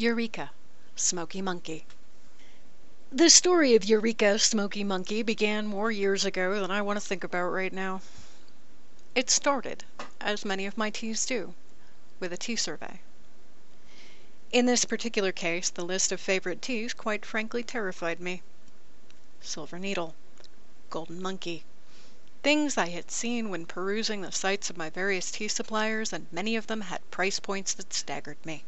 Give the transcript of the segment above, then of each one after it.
Eureka, Smoky Monkey. The story of Eureka, Smoky Monkey began more years ago than I want to think about right now. It started, as many of my teas do, with a tea survey. In this particular case, the list of favorite teas quite frankly terrified me. Silver Needle, Golden Monkey, things I had seen when perusing the sites of my various tea suppliers, and many of them had price points that staggered me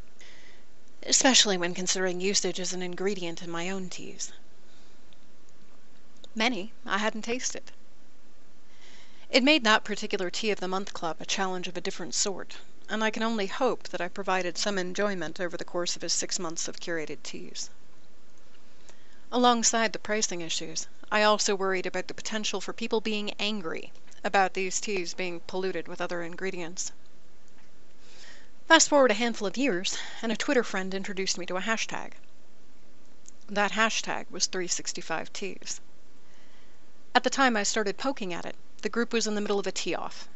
especially when considering usage as an ingredient in my own teas. Many I hadn't tasted. It made that particular Tea of the Month Club a challenge of a different sort, and I can only hope that I provided some enjoyment over the course of his six months of curated teas. Alongside the pricing issues, I also worried about the potential for people being angry about these teas being polluted with other ingredients. Fast forward a handful of years, and a Twitter friend introduced me to a hashtag. That hashtag was 365teas. At the time I started poking at it, the group was in the middle of a tea off.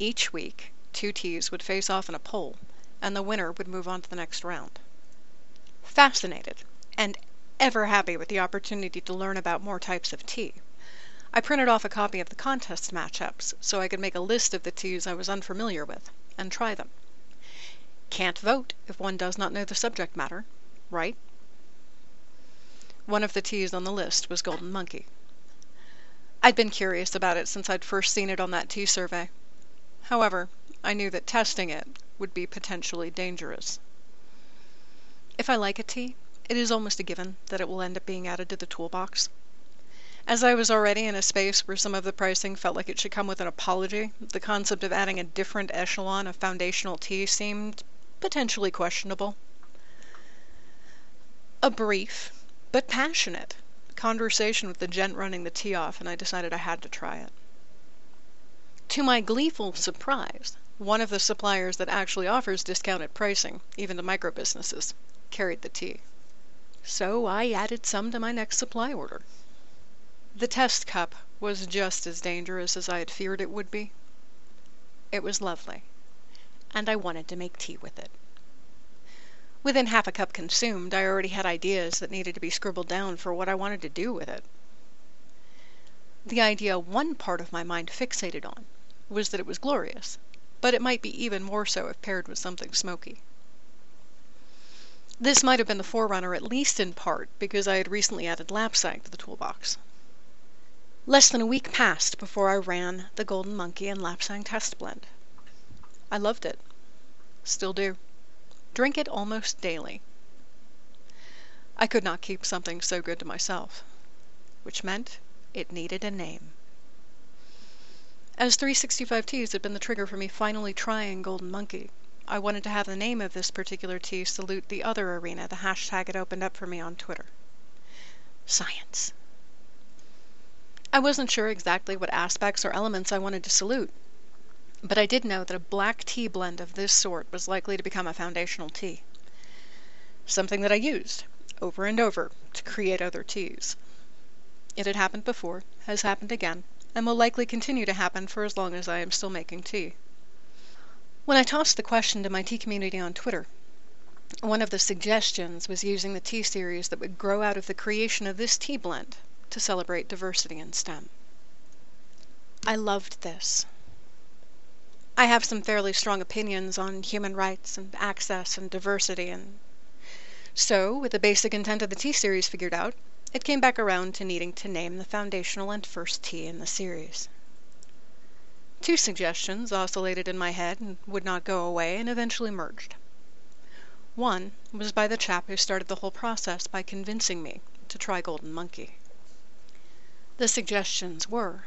Each week, two teas would face off in a poll, and the winner would move on to the next round. Fascinated, and ever happy with the opportunity to learn about more types of tea, I printed off a copy of the contest matchups so I could make a list of the teas I was unfamiliar with and try them. Can't vote if one does not know the subject matter, right? One of the teas on the list was Golden Monkey. I'd been curious about it since I'd first seen it on that tea survey. However, I knew that testing it would be potentially dangerous. If I like a tea, it is almost a given that it will end up being added to the toolbox. As I was already in a space where some of the pricing felt like it should come with an apology, the concept of adding a different echelon of foundational tea seemed potentially questionable. A brief, but passionate, conversation with the gent running the tea off, and I decided I had to try it. To my gleeful surprise, one of the suppliers that actually offers discounted pricing, even to micro businesses, carried the tea. So I added some to my next supply order. The test cup was just as dangerous as I had feared it would be. It was lovely and I wanted to make tea with it. Within half a cup consumed, I already had ideas that needed to be scribbled down for what I wanted to do with it. The idea one part of my mind fixated on was that it was glorious, but it might be even more so if paired with something smoky. This might have been the forerunner at least in part because I had recently added Lapsang to the toolbox. Less than a week passed before I ran the Golden Monkey and Lapsang test blend. I loved it. Still do. Drink it almost daily. I could not keep something so good to myself, which meant it needed a name. As 365 Teas had been the trigger for me finally trying Golden Monkey, I wanted to have the name of this particular tea salute the other arena the hashtag had opened up for me on Twitter. Science. I wasn't sure exactly what aspects or elements I wanted to salute, but I did know that a black tea blend of this sort was likely to become a foundational tea. Something that I used, over and over, to create other teas. It had happened before, has happened again, and will likely continue to happen for as long as I am still making tea. When I tossed the question to my tea community on Twitter, one of the suggestions was using the tea series that would grow out of the creation of this tea blend to celebrate diversity in STEM. I loved this. I have some fairly strong opinions on human rights and access and diversity and so, with the basic intent of the tea series figured out, it came back around to needing to name the foundational and first tea in the series. Two suggestions oscillated in my head and would not go away and eventually merged. One was by the chap who started the whole process by convincing me to try Golden Monkey. The suggestions were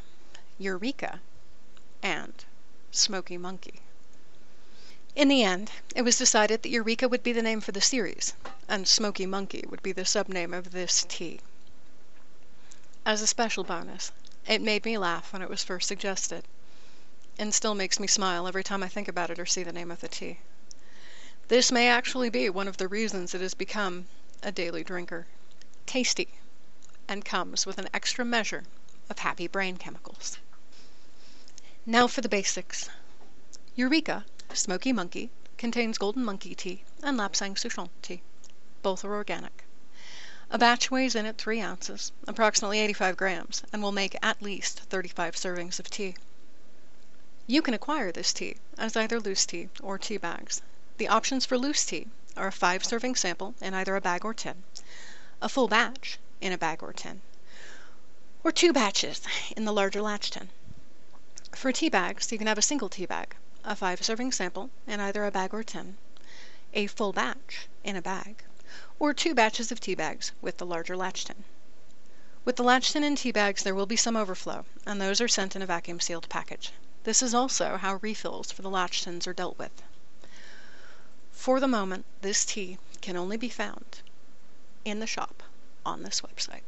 Eureka and Smoky Monkey. In the end, it was decided that Eureka would be the name for the series, and Smoky Monkey would be the subname of this tea. As a special bonus, it made me laugh when it was first suggested, and still makes me smile every time I think about it or see the name of the tea. This may actually be one of the reasons it has become a daily drinker. Tasty, and comes with an extra measure of happy brain chemicals. Now for the basics. Eureka, Smoky Monkey, contains Golden Monkey tea and Lapsang Souchong tea. Both are organic. A batch weighs in at 3 ounces, approximately 85 grams, and will make at least 35 servings of tea. You can acquire this tea as either loose tea or tea bags. The options for loose tea are a 5 serving sample in either a bag or tin, a full batch in a bag or tin, or two batches in the larger latch tin. For tea bags, you can have a single tea bag, a 5 serving sample in either a bag or tin, a full batch in a bag, or two batches of tea bags with the larger latch tin. With the latch tin and tea bags there will be some overflow, and those are sent in a vacuum sealed package. This is also how refills for the latch tins are dealt with. For the moment, this tea can only be found in the shop on this website.